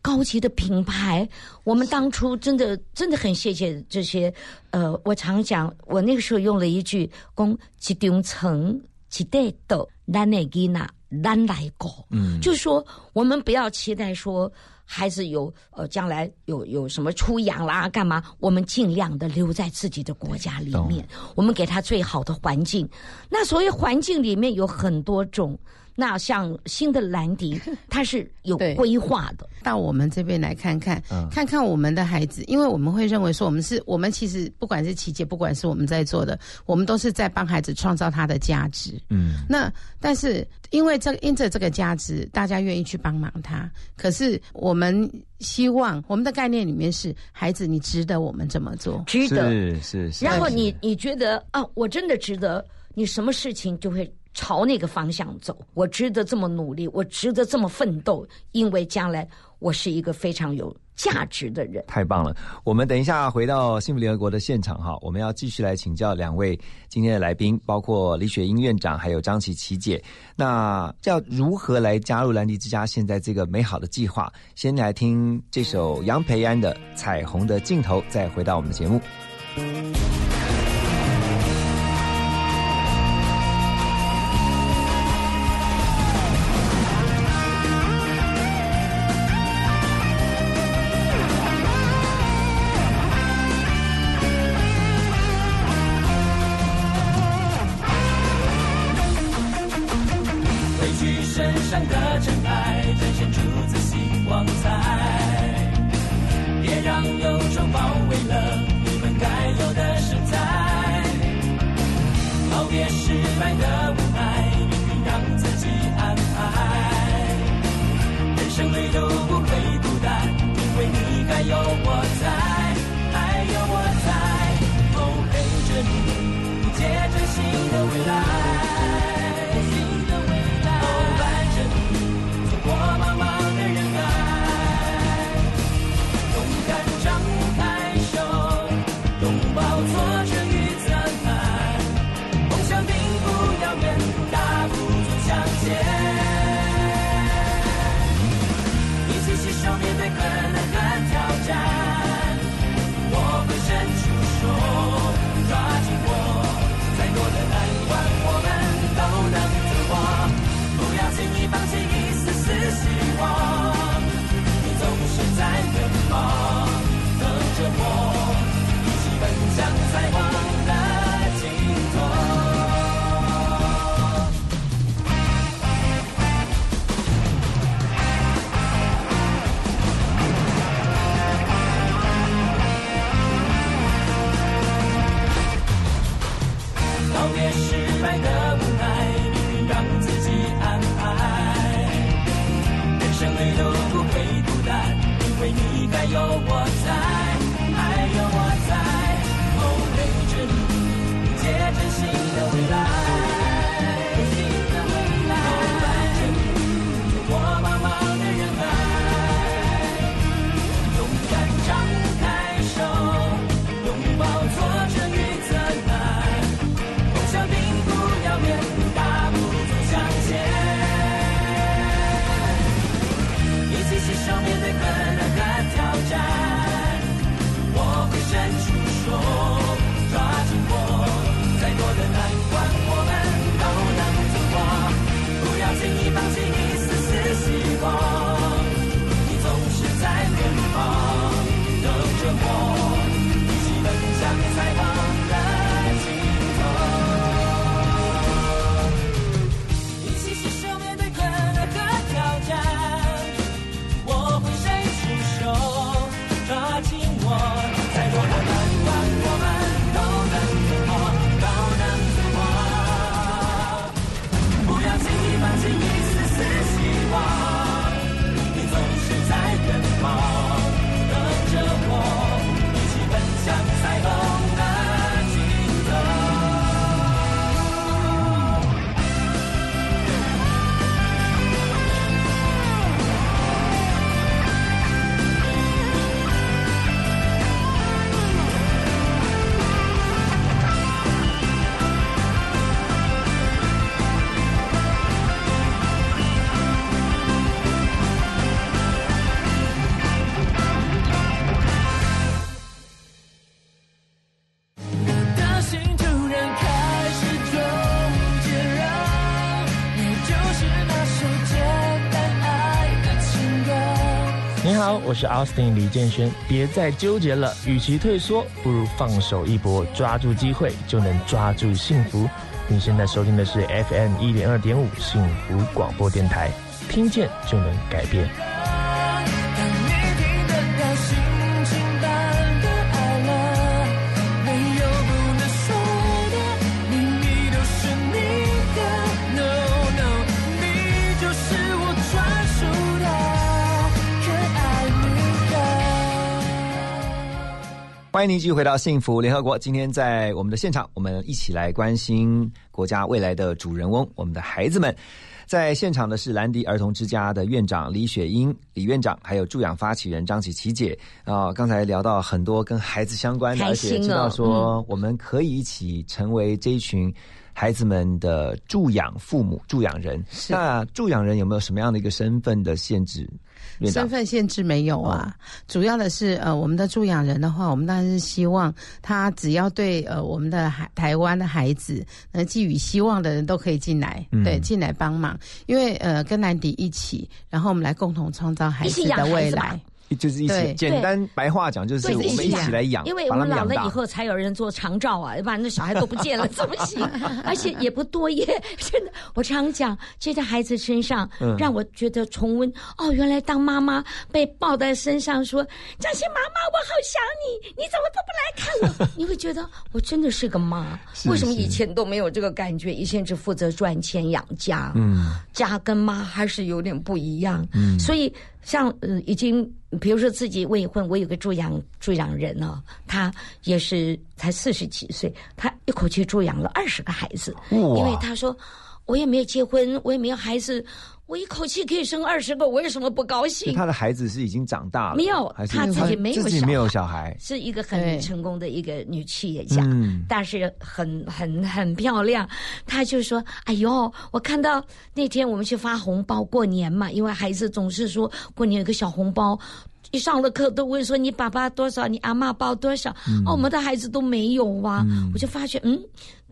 高级的品牌。我们当初真的真的很谢谢这些，呃，我常讲，我那个时候用了一句“讲一顶层一代豆咱那吉那咱来过”，嗯，就是说我们不要期待说。孩子有呃，将来有有什么出洋啦，干嘛？我们尽量的留在自己的国家里面，我们给他最好的环境。那所以环境里面有很多种。那像新的兰迪，它是有规划的。到我们这边来看看，看看我们的孩子，因为我们会认为说，我们是我们其实不管是琪姐，不管是我们在做的，我们都是在帮孩子创造他的价值。嗯，那但是因为这因着这个价值，大家愿意去帮忙他。可是我们希望我们的概念里面是，孩子你值得我们这么做，值得是是是。然后你你觉得啊，我真的值得，你什么事情就会。朝那个方向走，我值得这么努力，我值得这么奋斗，因为将来我是一个非常有价值的人。太棒了！我们等一下回到幸福联合国的现场哈，我们要继续来请教两位今天的来宾，包括李雪英院长还有张琪琪姐。那要如何来加入兰迪之家现在这个美好的计划？先来听这首杨培安的《彩虹的尽头》，再回到我们的节目。我是 Austin 李建轩。别再纠结了，与其退缩，不如放手一搏，抓住机会就能抓住幸福。你现在收听的是 FM 一零二点五幸福广播电台，听见就能改变。欢迎您继续回到幸福联合国。今天在我们的现场，我们一起来关心国家未来的主人翁，我们的孩子们。在现场的是兰迪儿童之家的院长李雪英李院长，还有助养发起人张琪琪姐啊、刚才聊到很多跟孩子相关的，而且知道说我们可以一起成为这一群孩子们的助养父母、助养人。那助养人有没有什么样的一个身份的限制？身份限制没有啊，主要的是呃，我们的助养人的话，我们当然是希望他只要对呃我们的孩台湾的孩子能寄予希望的人都可以进来，嗯。对，进来帮忙，因为呃跟兰迪一起，然后我们来共同创造孩子的未来。就是一起简单白话讲，就是对我们一起来养，因为我们老了以。后才有人做长照啊，要不然那小孩都不见了，怎么行？而且也不多耶，真的。我常讲，这在孩子身上，嗯让我觉得重温哦，原来当妈妈被抱在身上说：“张欣妈妈，我好想你，你怎么都不来看我？” 你会觉得我真的是个妈。是为什么以前都没有这个感觉？以前只负责赚钱养家，嗯，家跟妈还是有点不一样。嗯，所以像呃，已经比如说自己未婚，我有个助养助养人呢、他也是才四十几岁，他一口气助养了二十个孩子，哇。因为他说我也没有结婚，我也没有孩子，我一口气可以生二十个，我为什么不高兴？他的孩子是已经长大了，没有他自己没有自己没有小孩，是一个很成功的一个女企业家，嗯但是很很很漂亮。他就说：“哎呦，我看到那天我们去发红包过年嘛，因为孩子总是说过年有个小红包。”一上了课都问说你爸爸多少，你阿妈包多少？哦，我们的孩子都没有啊。我就发觉，嗯，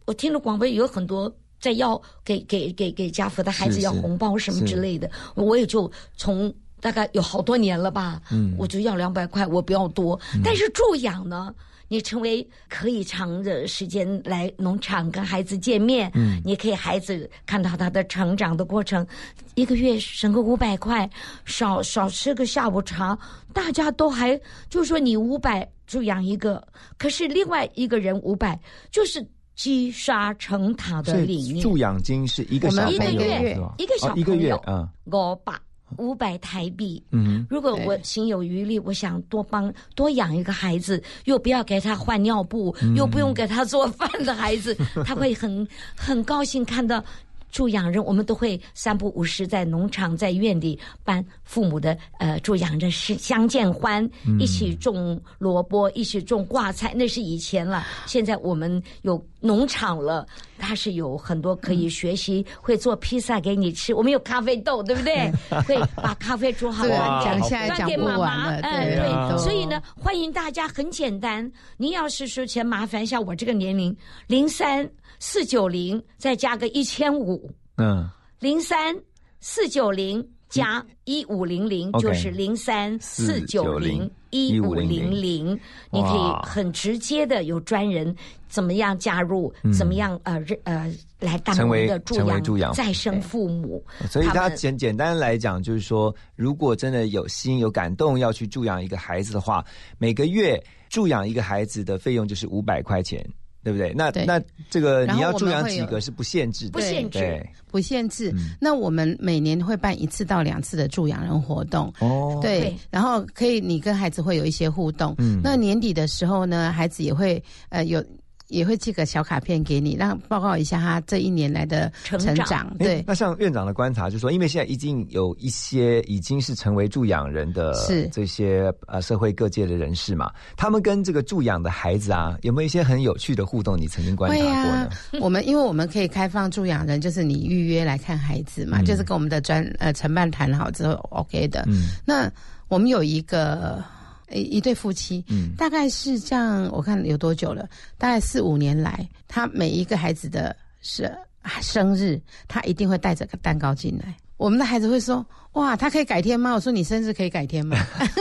我听了广播有很多在要给给给给家福的孩子要红包什么之类的，我也就从大概有好多年了吧，嗯，我就要两百块，我不要多。但是助养呢，你成为可以长的时间来农场跟孩子见面，嗯，你可以孩子看到他的成长的过程，一个月省个五百块，少少吃个下午茶，大家都还就说你五百助养一个，可是另外一个人五百就是。积沙成塔的所理念，以助养金是一个小朋友一个月一个小哦一个月朋友啊，我把五百台币。嗯如果我心有余力，我想多帮多养一个孩子，又不要给他换尿布，又不用给他做饭的孩子，他会很很高兴看到。助养人，我们都会三不五时在农场、在院里办父母的呃助养人是相见欢，一起种萝卜，一起种挂菜，那是以前了。现在我们有农场了，它是有很多可以学习，会做披萨给你吃。我们有咖啡豆，对不对？会把咖啡煮好了端给讲现在端讲不给妈妈。完，嗯，对所以呢，欢迎大家，很简单，您要是说钱麻烦一下我这个年龄，零三四九零再加个一千五，嗯，零三四九零加一五零零就是零三四九零一五零零，你可以很直接的有专人怎么样加入，怎么样呃呃来当成为的助养再生父母，所以他简简单来讲，就是说，如果真的有心有感动要去助养一个孩子的话，每个月助养一个孩子的费用就是五百块钱，对不对？那对那这个你要助我们会有养几个是不限制的，不限制对，不限制。嗯那我们每年会办一次到两次的助养人活动。哦，对对，然后可以你跟孩子会有一些互动。嗯那年底的时候呢，孩子也会呃有也会寄个小卡片给你，让报告一下他这一年来的成长成长。对，那像院长的观察，就是说，因为现在已经有一些已经是成为助养人的是这些呃社会各界的人士嘛，他们跟这个助养的孩子啊，有没有一些很有趣的互动？你曾经观察会过啊呢？，我们因为我们可以开放助养人，就是你预约来看孩子嘛，嗯就是跟我们的专呃承办谈好之后 OK 的。嗯那我们有一个一一对夫妻，嗯大概是这样，我看有多久了？大概四五年来，他每一个孩子的生生日，他一定会带着个蛋糕进来。我们的孩子会说：“哇，他可以改天吗？”我说：“你生日可以改天吗？”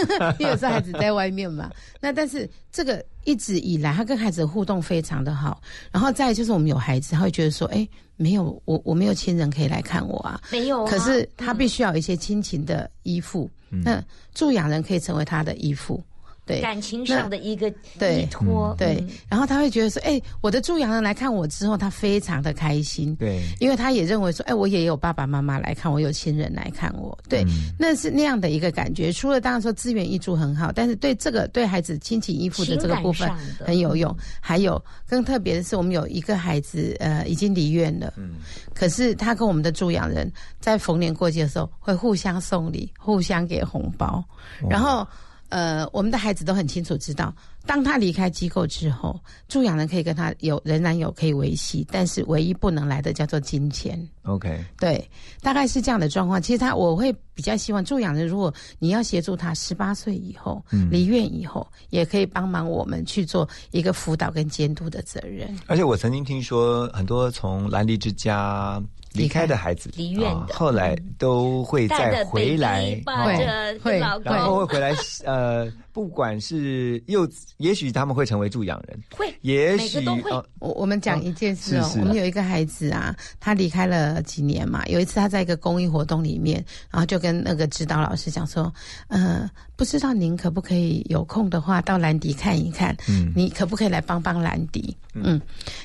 因为有时候孩子在外面嘛。那但是这个一直以来，他跟孩子的互动非常的好。然后再就是我们有孩子，他会觉得说：“哎，没有我我没有亲人可以来看我啊。”没有啊，可是他必须要有一些亲情的依附，那助养人可以成为他的依附。对，感情上的一个对依托，对。嗯，然后他会觉得说，哎、我的助养人来看我之后，他非常的开心，对，因为他也认为说，哎、我也有爸爸妈妈来看我，有亲人来看我，对，嗯。那是那样的一个感觉。除了当然说资源益助很好，但是对这个对孩子亲情依附的这个部分很有用。还有更特别的是，我们有一个孩子，呃，已经离院了，嗯。可是他跟我们的助养人在逢年过节的时候会互相送礼，互相给红包，然后。呃，我们的孩子都很清楚知道，当他离开机构之后，助养人可以跟他有仍然有可以维系，但是唯一不能来的叫做金钱。OK，对，大概是这样的状况。其实他我会比较希望助养人，如果你要协助他十八岁以后离院以后，也可以帮忙我们去做一个辅导跟监督的责任。而且我曾经听说，很多从兰迪之家离开的孩子，离院的。啊后来都会再回来，抱哦着会然后会回来，呃，不管是幼，也许他们会成为助养人，会也许每个都会哦我我们讲一件事哦，是是我们有一个孩子啊，他离开了几年嘛。有一次他在一个公益活动里面，然后就跟那个指导老师讲说，呃，不知道您可不可以有空的话到兰迪看一看，嗯你可不可以来帮帮兰迪？嗯，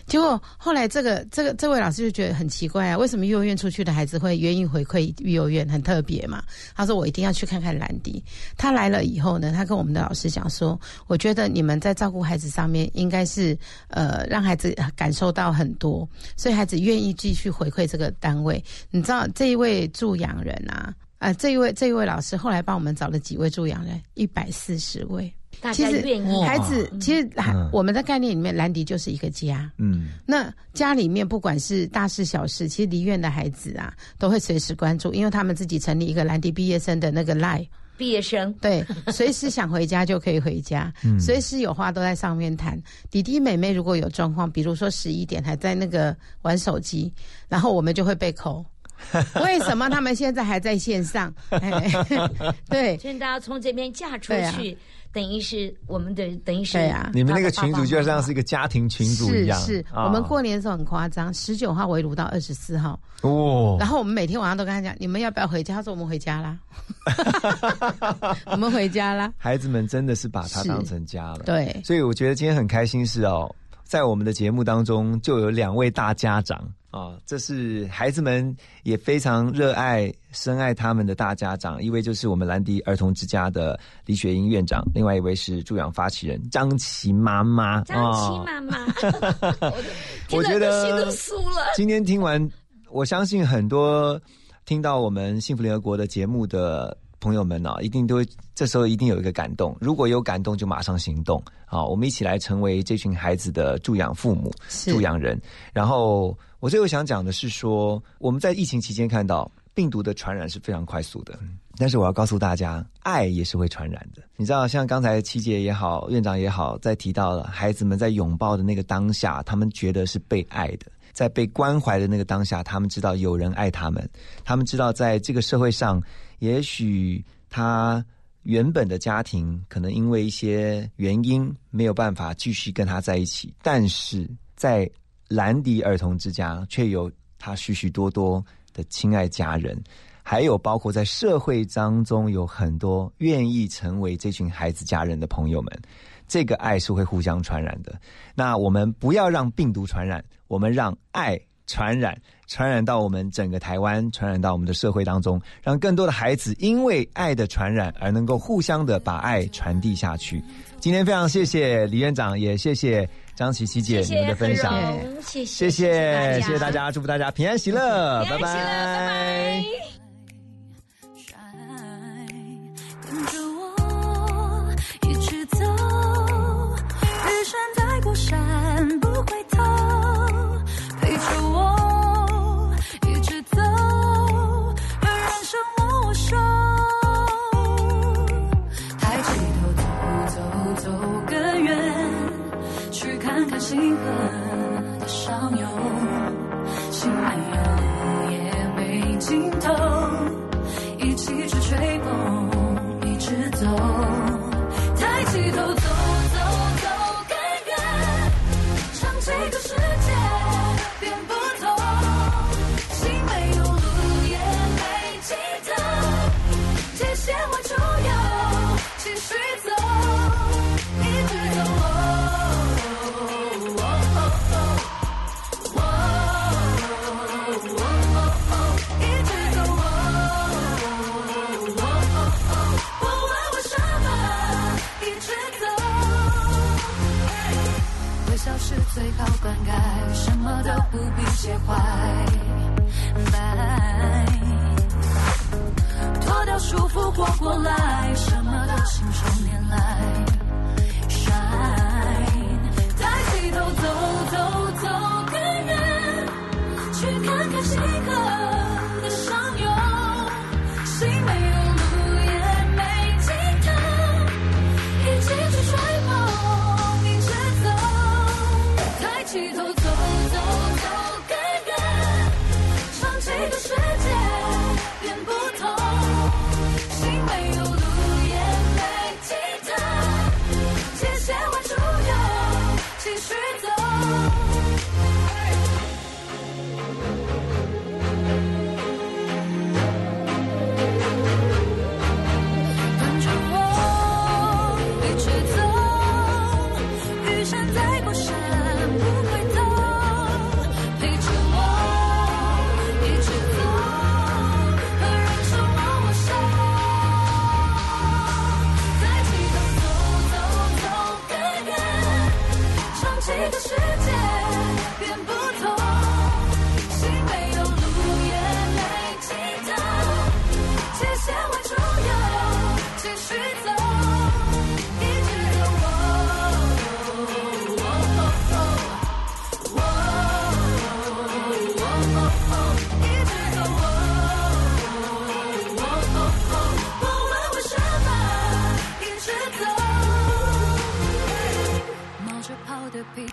结果后来这个这个这位老师就觉得很奇怪啊，为什么幼儿园出去的孩子会愿意回馈幼儿园，很特别嘛？他说我一定要去看看兰迪。他来了以后呢，他跟我们的老师讲说，我觉得你们在照顾孩子上面应该是呃让孩子感受到很多，所以孩子愿意继续回馈这个单位。你知道这一位助养人啊。啊、这一位这一位老师后来帮我们找了几位助养人，一百四十位。其实孩子其实我们的概念里面，兰迪就是一个家。嗯那家里面不管是大事小事，其实离院的孩子啊，都会随时关注，因为他们自己成立一个兰迪毕业生的那个 line，毕业生，对，随时想回家就可以回家，随时有话都在上面谈。弟弟妹妹如果有状况，比如说十一点还在那个玩手机，然后我们就会被扣。为什么他们现在还在线上？哎 对所以大家从这边嫁出去，等于是我们的，等于是对啊。你们那个群组就像是一个家庭群组一样，是是，啊。我们过年的时候很夸张，十九号围炉到二十四号，哦。然后我们每天晚上都跟他讲，你们要不要回家？他说我们回家啦，我们回家啦。孩子们真的是把他当成家了。对。所以我觉得今天很开心是哦，在我们的节目当中就有两位大家长啊，这是孩子们也非常热爱、深爱他们的大家长，一位就是我们兰迪儿童之家的李雪英院长，另外一位是助养发起人张琪妈妈。张琪哦妈妈，我觉得心都酥了。今天听完，我相信很多听到我们幸福联合国的节目的朋友们啊，一定都会这时候一定有一个感动。如果有感动，就马上行动啊！我们一起来成为这群孩子的助养父母、助养人。然后，我最后想讲的是说，我们在疫情期间看到病毒的传染是非常快速的。但是我要告诉大家，爱也是会传染的。你知道，像刚才七姐也好，院长也好，在提到了孩子们在拥抱的那个当下，他们觉得是被爱的，在被关怀的那个当下，他们知道有人爱他们，他们知道在这个社会上，也许他原本的家庭可能因为一些原因没有办法继续跟他在一起，但是在兰迪儿童之家却有他许许多多的亲爱家人。还有包括在社会当中有很多愿意成为这群孩子家人的朋友们，这个爱是会互相传染的。那我们不要让病毒传染，我们让爱传染，传染到我们整个台湾，传染到我们的社会当中，让更多的孩子因为爱的传染而能够互相的把爱传递下去。今天非常谢谢李院长，也谢谢张琪琪姐谢谢你们的分享，谢谢谢谢谢谢大家，祝福大家平安喜乐，拜拜。跟着我一直走，山不回头，陪着我星河的上游，心没有，也没尽头。是最好灌溉，什么都不必介怀。拜，脱掉束缚活过来，什么都信手拈来。帅。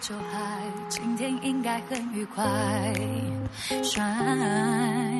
就还，今天应该很愉快，算。